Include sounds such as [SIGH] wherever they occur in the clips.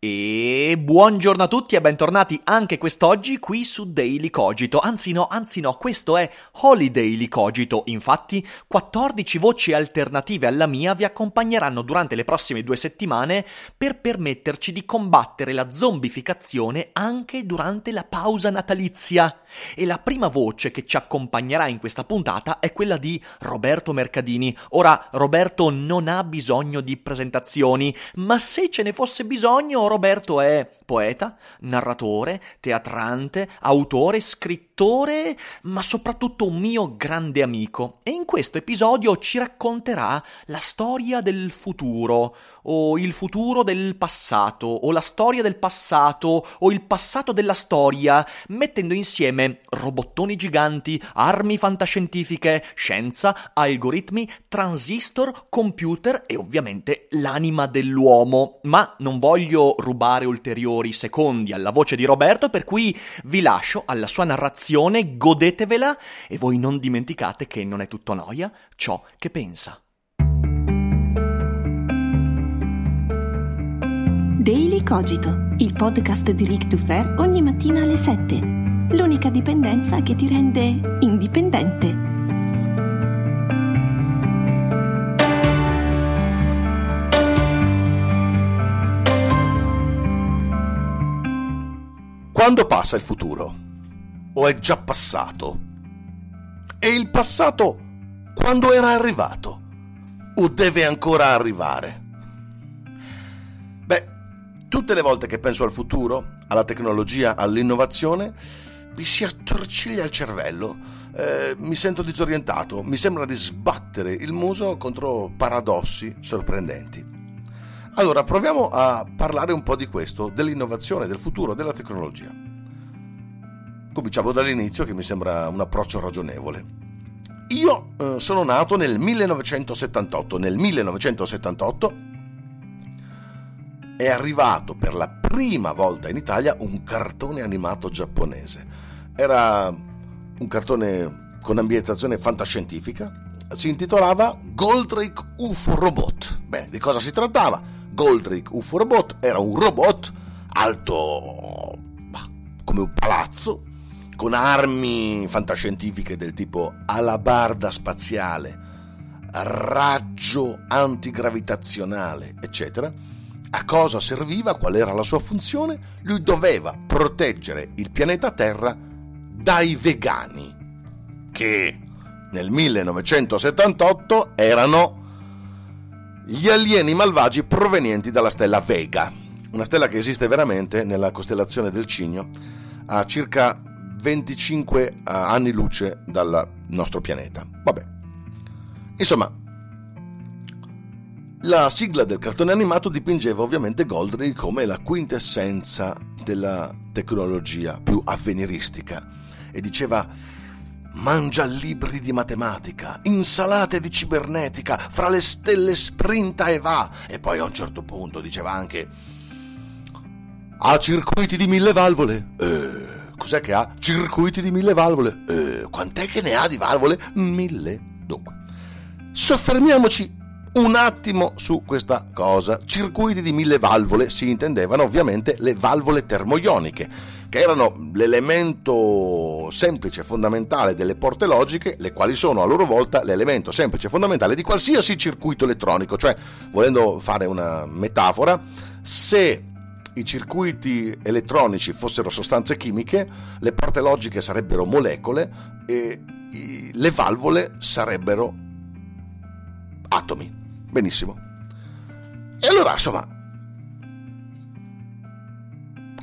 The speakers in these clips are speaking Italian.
E buongiorno a tutti e bentornati anche quest'oggi qui su Daily Cogito. Anzi no, anzi no, questo è Holiday Cogito. Infatti, 14 voci alternative alla mia vi accompagneranno durante le prossime due settimane per permetterci di combattere la zombificazione anche durante la pausa natalizia. E la prima voce che ci accompagnerà in questa puntata è quella di Roberto Mercadini. Ora, Roberto non ha bisogno di presentazioni, ma se ce ne fosse bisogno Roberto è poeta, narratore, teatrante, autore, scrittore, ma soprattutto un mio grande amico. E in questo episodio ci racconterà la storia del futuro, o il futuro del passato, o la storia del passato, o il passato della storia, mettendo insieme robottoni giganti, armi fantascientifiche, scienza, algoritmi, transistor, computer e ovviamente l'anima dell'uomo. Ma non voglio rubare ulteriori ulteriori secondi alla voce di Roberto, per cui vi lascio alla sua narrazione, godetevela e voi non dimenticate che non è tutto noia ciò che pensa. Daily Cogito, il podcast di Rick Dufer ogni mattina alle 7. L'unica dipendenza che ti rende indipendente. Quando passa il futuro? O è già passato? E il passato quando era arrivato? O deve ancora arrivare? Beh, tutte le volte che penso al futuro, alla tecnologia, all'innovazione, mi si attorciglia il cervello, eh, mi sento disorientato, mi sembra di sbattere il muso contro paradossi sorprendenti. Allora, proviamo a parlare un po' di questo, dell'innovazione, del futuro, della tecnologia. Cominciamo dall'inizio che mi sembra un approccio ragionevole. Io eh, sono nato nel 1978. Nel 1978 è arrivato per la prima volta in Italia un cartone animato giapponese. Era un cartone con ambientazione fantascientifica. Si intitolava Goldrake UFO Robot. Beh, di cosa si trattava? Goldrick UFO Robot era un robot alto come un palazzo, con armi fantascientifiche del tipo alabarda spaziale, raggio antigravitazionale, eccetera. A cosa serviva? Qual era la sua funzione? Lui doveva proteggere il pianeta Terra dai vegani, che nel 1978 erano gli alieni malvagi provenienti dalla stella Vega, una stella che esiste veramente nella costellazione del Cigno, a circa 25 eh, anni luce dal nostro pianeta. Vabbè. Insomma, la sigla del cartone animato dipingeva ovviamente Goldrick come la quintessenza della tecnologia più avveniristica e diceva mangia libri di matematica, insalate di cibernetica, fra le stelle sprinta e va. E poi a un certo punto diceva anche ha circuiti di mille valvole. Eh, cos'è che ha? Circuiti di mille valvole. Eh, quant'è che ne ha di valvole? Mille. Dunque, soffermiamoci un attimo su questa cosa. Circuiti di mille valvole si intendevano ovviamente le valvole termoioniche, che erano l'elemento semplice fondamentale delle porte logiche, le quali sono a loro volta l'elemento semplice fondamentale di qualsiasi circuito elettronico. Cioè, volendo fare una metafora, se i circuiti elettronici fossero sostanze chimiche, le porte logiche sarebbero molecole e le valvole sarebbero atomi. Benissimo. E allora, insomma,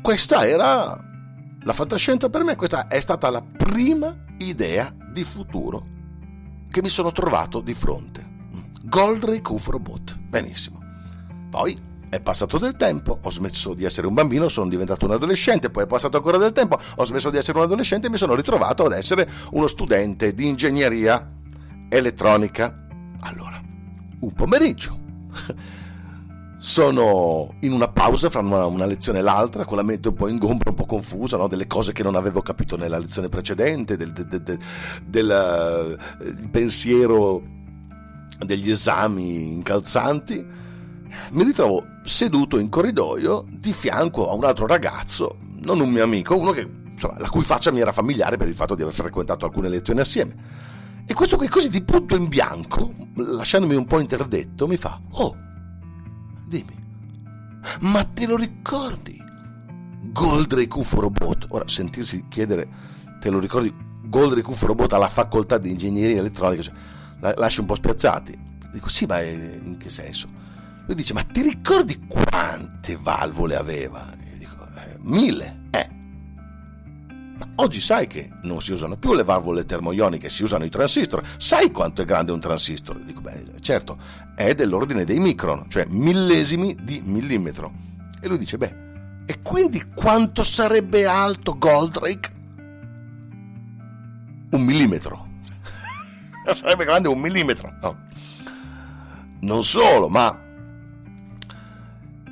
questa era la fantascienza per me, questa è stata la prima idea di futuro che mi sono trovato di fronte. UFO Robot. Benissimo. Poi è passato del tempo, ho smesso di essere un bambino, sono diventato un adolescente, poi è passato ancora del tempo, ho smesso di essere un adolescente e mi sono ritrovato ad essere uno studente di ingegneria elettronica. Allora, un pomeriggio. Sono in una pausa fra una, una, lezione e l'altra, con la mente un po' ingombra, un po' confusa, no? delle cose che non avevo capito nella lezione precedente, del, del, del, del uh, pensiero degli esami incalzanti. Mi ritrovo seduto in corridoio di fianco a un altro ragazzo, non un mio amico, uno che, insomma, la cui faccia mi era familiare per il fatto di aver frequentato alcune lezioni assieme. E questo qui così di punto in bianco, lasciandomi un po' interdetto, mi fa, oh, Dimmi. Ma te lo ricordi? Goldrake UFO Robot. Ora, sentirsi chiedere, te lo ricordi? Goldrake UFO Robot alla facoltà di ingegneria elettronica, cioè, lasci un po' spiazzati. Dico, sì, ma in che senso? Lui dice, ma ti ricordi quante valvole aveva? Io dico, eh, mille. Ma oggi sai che non si usano più le valvole termoioniche, si usano i transistor. Sai quanto è grande un transistor? Dico, beh, certo, è dell'ordine dei micron, cioè millesimi di millimetro. E lui dice, beh, e quindi quanto sarebbe alto Goldrake? Un millimetro. [LAUGHS] sarebbe grande un millimetro. No. Non solo, ma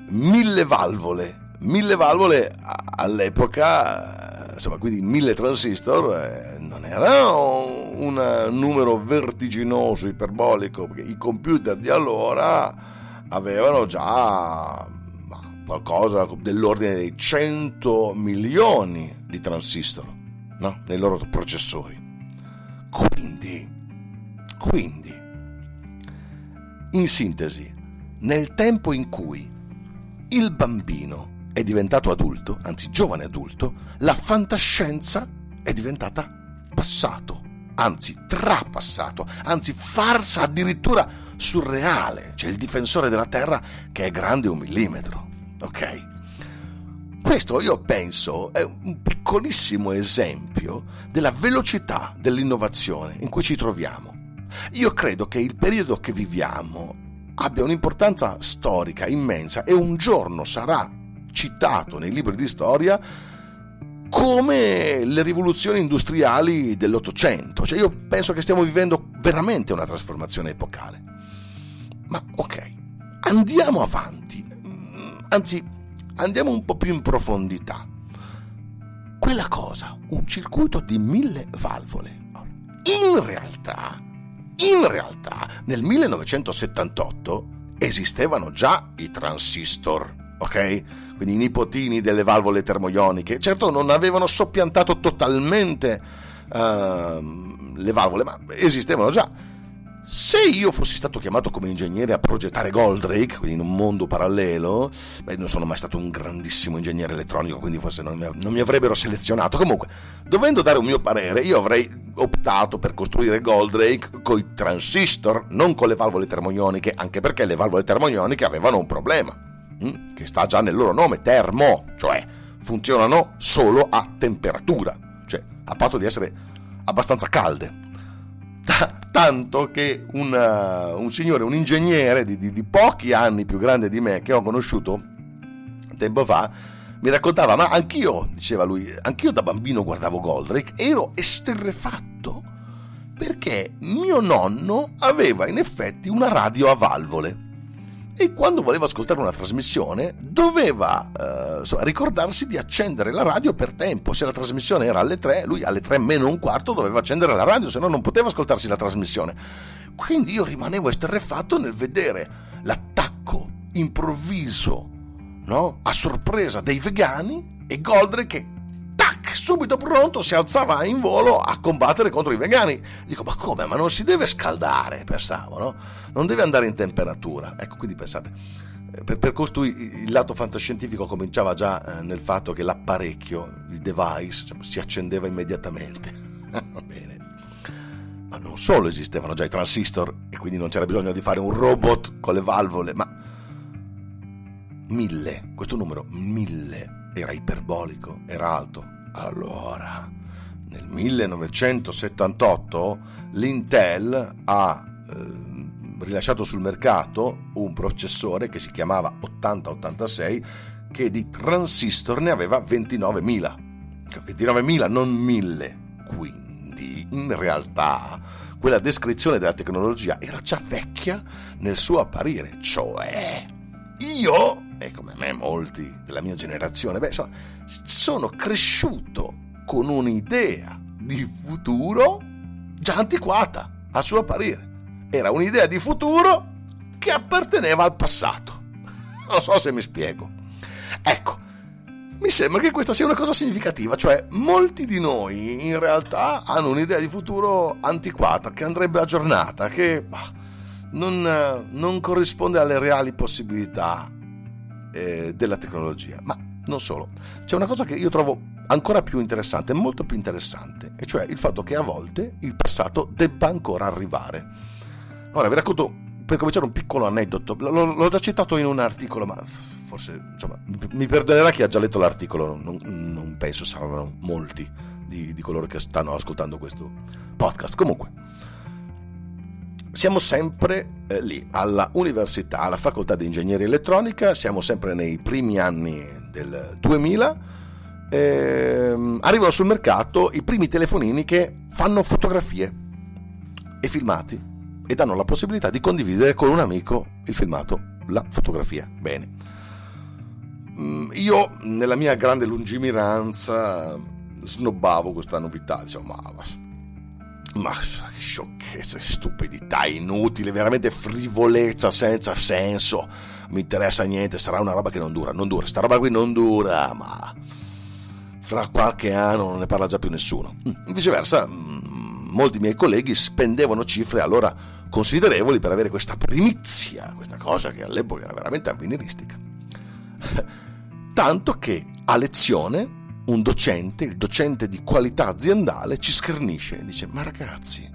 mille valvole. Mille valvole all'epoca insomma, quindi mille transistor eh, non era un numero vertiginoso, iperbolico, perché i computer di allora avevano già qualcosa dell'ordine dei 100 milioni di transistor no? nei loro processori. Quindi, quindi, in sintesi, nel tempo in cui il bambino è diventato adulto, anzi giovane adulto, la fantascienza è diventata passato, anzi trapassato, anzi farsa addirittura surreale. C'è il difensore della Terra che è grande un millimetro, ok? Questo io penso è un piccolissimo esempio della velocità dell'innovazione in cui ci troviamo. Io credo che il periodo che viviamo abbia un'importanza storica immensa e un giorno sarà citato nei libri di storia come le rivoluzioni industriali dell'Ottocento. Cioè io penso che stiamo vivendo veramente una trasformazione epocale. Ma ok, andiamo avanti, anzi andiamo un po' più in profondità. Quella cosa, un circuito di mille valvole. In realtà, in realtà, nel 1978 esistevano già i transistor, ok? Quindi i nipotini delle valvole termoioniche, certo non avevano soppiantato totalmente uh, le valvole, ma esistevano già. Se io fossi stato chiamato come ingegnere a progettare Goldrake, quindi in un mondo parallelo, beh, non sono mai stato un grandissimo ingegnere elettronico, quindi forse non mi, non mi avrebbero selezionato. Comunque, dovendo dare un mio parere, io avrei optato per costruire Goldrake con i transistor, non con le valvole termoioniche, anche perché le valvole termoioniche avevano un problema? Che sta già nel loro nome, termo, cioè funzionano solo a temperatura, cioè a patto di essere abbastanza calde. T- tanto che una, un signore, un ingegnere di, di, di pochi anni più grande di me che ho conosciuto tempo fa, mi raccontava, ma anch'io, diceva lui, anch'io da bambino guardavo Goldrake, ero esterrefatto perché mio nonno aveva in effetti una radio a valvole e quando voleva ascoltare una trasmissione doveva eh, insomma, ricordarsi di accendere la radio per tempo. Se la trasmissione era alle 3, lui alle 3 meno un quarto doveva accendere la radio, se no non poteva ascoltarsi la trasmissione. Quindi io rimanevo esterrefatto nel vedere l'attacco improvviso, no? a sorpresa dei vegani e Goldre che subito pronto, si alzava in volo a combattere contro i vegani. Dico, ma come? Ma non si deve scaldare, pensavo, no? Non deve andare in temperatura. Ecco, quindi pensate, eh, per, per costui il lato fantascientifico cominciava già eh, nel fatto che l'apparecchio, il device, cioè, si accendeva immediatamente. [LAUGHS] Va bene. Ma non solo esistevano già i transistor e quindi non c'era bisogno di fare un robot con le valvole, ma mille, questo numero mille era iperbolico, era alto, allora, nel 1978 l'Intel ha eh, rilasciato sul mercato un processore che si chiamava 8086 che di transistor ne aveva 29.000. 29.000, non 1000. Quindi, in realtà, quella descrizione della tecnologia era già vecchia nel suo apparire, cioè io, e come me molti della mia generazione, beh, insomma, sono cresciuto con un'idea di futuro già antiquata al suo apparire. Era un'idea di futuro che apparteneva al passato. [LAUGHS] Non so se mi spiego. Ecco, mi sembra che questa sia una cosa significativa, cioè molti di noi in realtà hanno un'idea di futuro antiquata, che andrebbe aggiornata, che bah, non, non, corrisponde alle reali possibilità eh, della tecnologia. Ma non solo, c'è una cosa che io trovo ancora più interessante, molto più interessante, e cioè il fatto che a volte il passato debba ancora arrivare. Ora vi racconto per cominciare un piccolo aneddoto, L- l'ho già citato in un articolo, ma forse insomma, mi perdonerà chi ha già letto l'articolo, non, non penso saranno molti di, di coloro che stanno ascoltando questo podcast. Comunque, siamo sempre eh, lì, alla università, alla facoltà di ingegneria elettronica, siamo sempre nei primi anni del 2000. Ehm, arrivano sul mercato i primi telefonini che fanno fotografie e filmati e danno la possibilità di condividere con un amico il filmato, la fotografia. Bene. Mm, io, nella mia grande lungimiranza, snobbavo questa novità, diciamo, ma, ma che sciocchezza, che stupidità, inutile, veramente frivolezza senza senso. Mi interessa niente, sarà una roba che non dura, non dura, sta roba qui non dura, ma fra qualche anno non ne parla già più nessuno. Mm, viceversa, mm, molti miei colleghi spendevano cifre allora considerevoli per avere questa primizia, questa cosa che all'epoca era veramente avveniristica. [LAUGHS] Tanto che a lezione un docente, il docente di qualità aziendale, ci schernisce e dice: Ma ragazzi,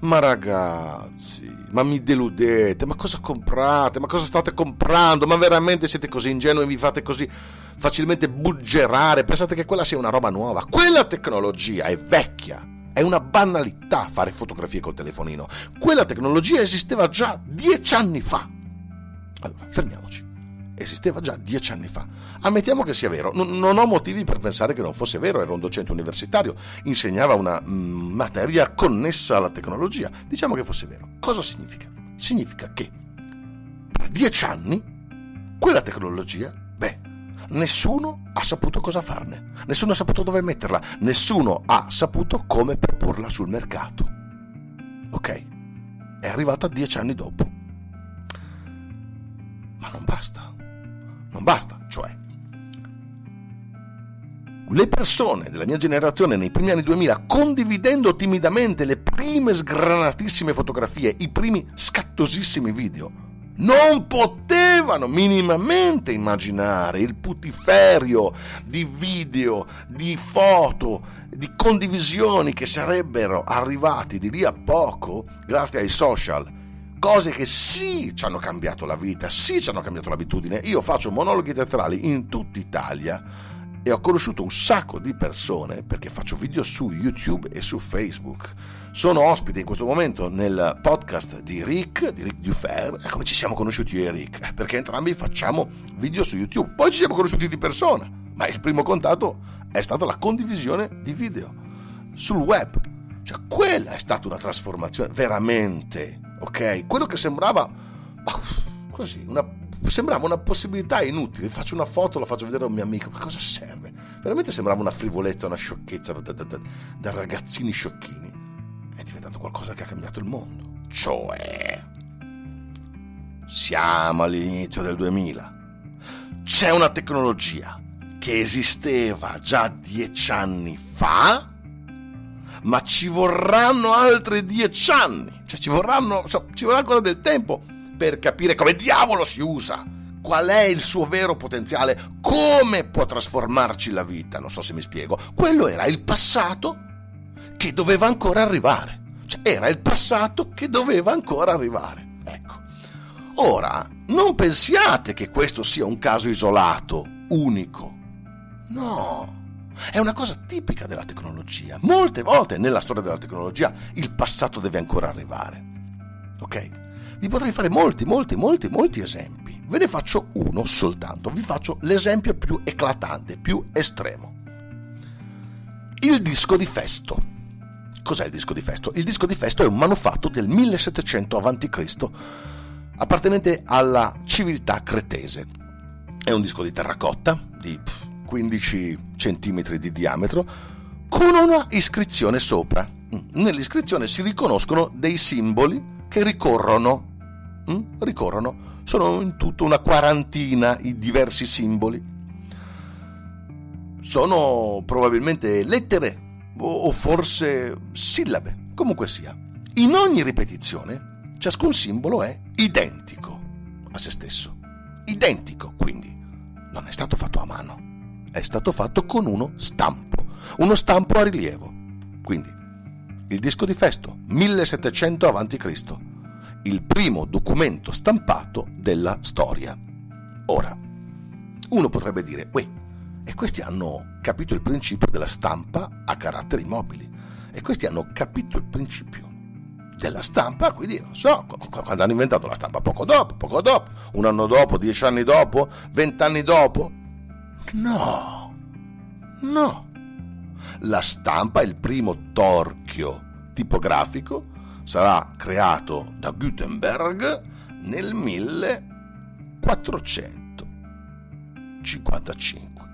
ma ragazzi, ma mi deludete, ma cosa comprate, ma cosa state comprando, ma veramente siete così ingenui e vi fate così facilmente buggerare, pensate che quella sia una roba nuova, quella tecnologia è vecchia, è una banalità fare fotografie col telefonino. Quella tecnologia esisteva già dieci anni fa. Allora, fermiamoci. Esisteva già dieci anni fa. Ammettiamo che sia vero. Non, non ho motivi per pensare che non fosse vero. Era un docente universitario, insegnava una mm, materia connessa alla tecnologia. Diciamo che fosse vero. Cosa significa? Significa che per dieci anni quella tecnologia, beh, nessuno ha saputo cosa farne, nessuno ha saputo dove metterla, nessuno ha saputo come proporla sul mercato. Ok, è arrivata dieci anni dopo. Ma non basta, non basta, cioè le persone della mia generazione nei primi anni 2000 condividendo timidamente le prime sgranatissime fotografie, i primi scattosissimi video, non potevano minimamente immaginare il putiferio di video, di foto, di condivisioni che sarebbero arrivati di lì a poco grazie ai social. Cose che sì ci hanno cambiato la vita, sì ci hanno cambiato l'abitudine. Io faccio monologhi teatrali in tutta Italia e ho conosciuto un sacco di persone perché faccio video su YouTube e su Facebook. Sono ospite in questo momento nel podcast di Rick, di Rick Dufer. E come ci siamo conosciuti io e Rick? Eh, perché entrambi facciamo video su YouTube. Poi ci siamo conosciuti di persona, ma il primo contatto è stata la condivisione di video sul web. Cioè, quella è stata una trasformazione veramente, ok? Quello che sembrava così, una sembrava una possibilità inutile. Faccio una foto, la faccio vedere a un mio amico, ma cosa serve? Veramente sembrava una frivolezza, una sciocchezza da, da, da, da ragazzini sciocchini. È diventato qualcosa che ha cambiato il mondo. Cioè, siamo all'inizio del 2000. C'è una tecnologia che esisteva già dieci anni fa, ma ci vorranno altri dieci anni. Cioè, ci vorranno, ci vorrà ancora del tempo per capire come diavolo si usa, qual è il suo vero potenziale, come può trasformarci la vita, non so se mi spiego. Quello era il passato che doveva ancora arrivare. Cioè, era il passato che doveva ancora arrivare. Ecco. Ora, non pensiate che questo sia un caso isolato, unico. No, è una cosa tipica della tecnologia. Molte volte nella storia della tecnologia il passato deve ancora arrivare. Ok? Vi potrei fare molti, molti, molti, molti esempi. Ve ne faccio uno soltanto, vi faccio l'esempio più eclatante, più estremo. Il disco di Festo. Cos'è il disco di Festo? Il disco di Festo è un manufatto del 1700 a.C., appartenente alla civiltà cretese. È un disco di terracotta di 15 cm di diametro con una iscrizione sopra. Mm. Nell'iscrizione si riconoscono dei simboli che ricorrono. Mm? Ricorrono. Sono in tutto una quarantina i diversi simboli. Sono probabilmente lettere o forse sillabe, comunque sia. In ogni ripetizione ciascun simbolo è identico a se stesso. Identico, quindi. Non è stato fatto a mano è stato fatto con uno stampo, uno stampo a rilievo. Quindi, il disco di Festo, 1700 a.C., il primo documento stampato della storia. Ora, uno potrebbe dire, uè, e questi hanno capito il principio della stampa a caratteri mobili, e questi hanno capito il principio della stampa, quindi non so, quando hanno inventato la stampa, poco dopo, poco dopo, un anno dopo, dieci anni dopo, vent'anni dopo, No, no. La stampa, il primo torchio tipografico, sarà creato da Gutenberg nel 1455.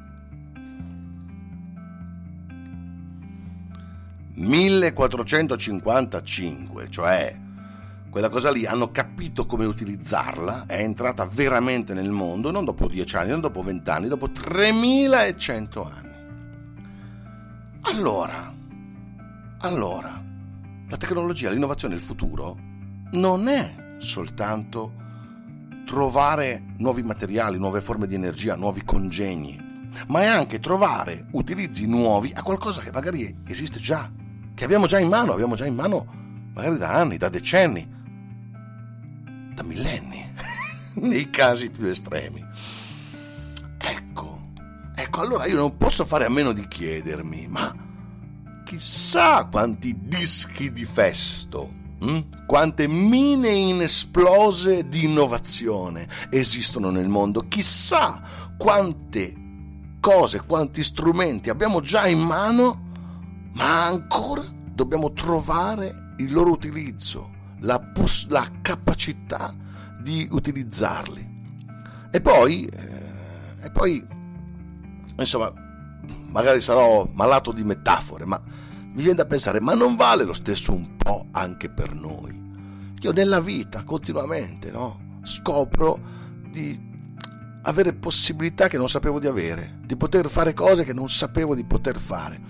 1455, cioè quella cosa lì, hanno capito come utilizzarla, è entrata veramente nel mondo, non dopo dieci anni, non dopo vent'anni, dopo 3100 anni. Allora, allora, la tecnologia, l'innovazione, il futuro non è soltanto trovare nuovi materiali, nuove forme di energia, nuovi congegni, ma è anche trovare utilizzi nuovi a qualcosa che magari esiste già, che abbiamo già in mano, abbiamo già in mano magari da anni, da decenni da millenni, [LAUGHS] nei casi più estremi. Ecco, ecco, allora io non posso fare a meno di chiedermi, ma chissà quanti dischi di festo, hm? quante mine inesplose di innovazione esistono nel mondo, chissà quante cose, quanti strumenti abbiamo già in mano, ma ancora dobbiamo trovare il loro utilizzo la, pos- la capacità di utilizzarli. E poi, eh, e poi, insomma, magari sarò malato di metafore, ma mi viene da pensare, ma non vale lo stesso un po' anche per noi? Io nella vita continuamente no, scopro di avere possibilità che non sapevo di avere, di poter fare cose che non sapevo di poter fare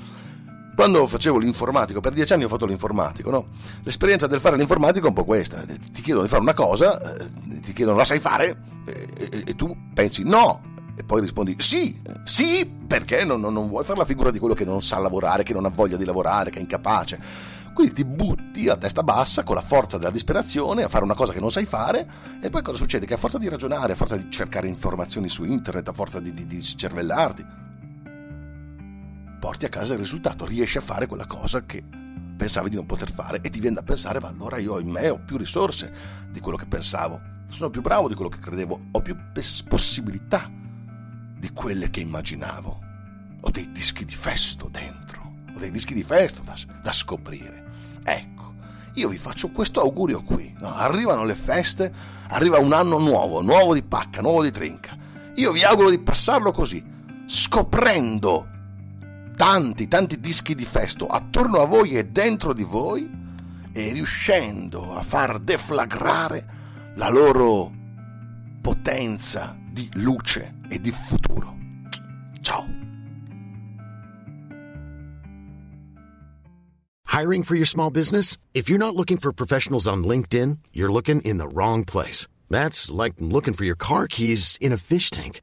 quando facevo l'informatico, per dieci anni ho fatto l'informatico, no? L'esperienza del fare l'informatico è un po' questa: ti chiedono di fare una cosa, eh, ti chiedono la sai fare, e, e tu pensi no, e poi rispondi sì, sì, perché non, non, non, vuoi fare la figura di quello che non sa lavorare, che non ha voglia di lavorare, che è incapace. Quindi ti butti a testa bassa con la forza della disperazione a fare una cosa che non sai fare e poi cosa succede? Che a forza di ragionare, a forza di cercare informazioni su internet, a forza di, di, di cervellarti, porti a casa il risultato, riesci a fare quella cosa che pensavi di non poter fare e ti viene da pensare, ma allora io in me ho più risorse di quello che pensavo, sono più bravo di quello che credevo, ho più possibilità di quelle che immaginavo, ho dei dischi di festo dentro, ho dei dischi di festo da, da scoprire. Ecco, io vi faccio questo augurio qui, no? arrivano le feste, arriva un anno nuovo, nuovo di pacca, nuovo di trinca, io vi auguro di passarlo così, scoprendo tanti, tanti dischi di festo attorno a voi e dentro di voi e riuscendo a far deflagrare la loro potenza di luce e di futuro. Ciao. Hiring for your small business? If you're not looking for professionals on LinkedIn, you're looking in the wrong place. That's like looking for your car keys in a fish tank.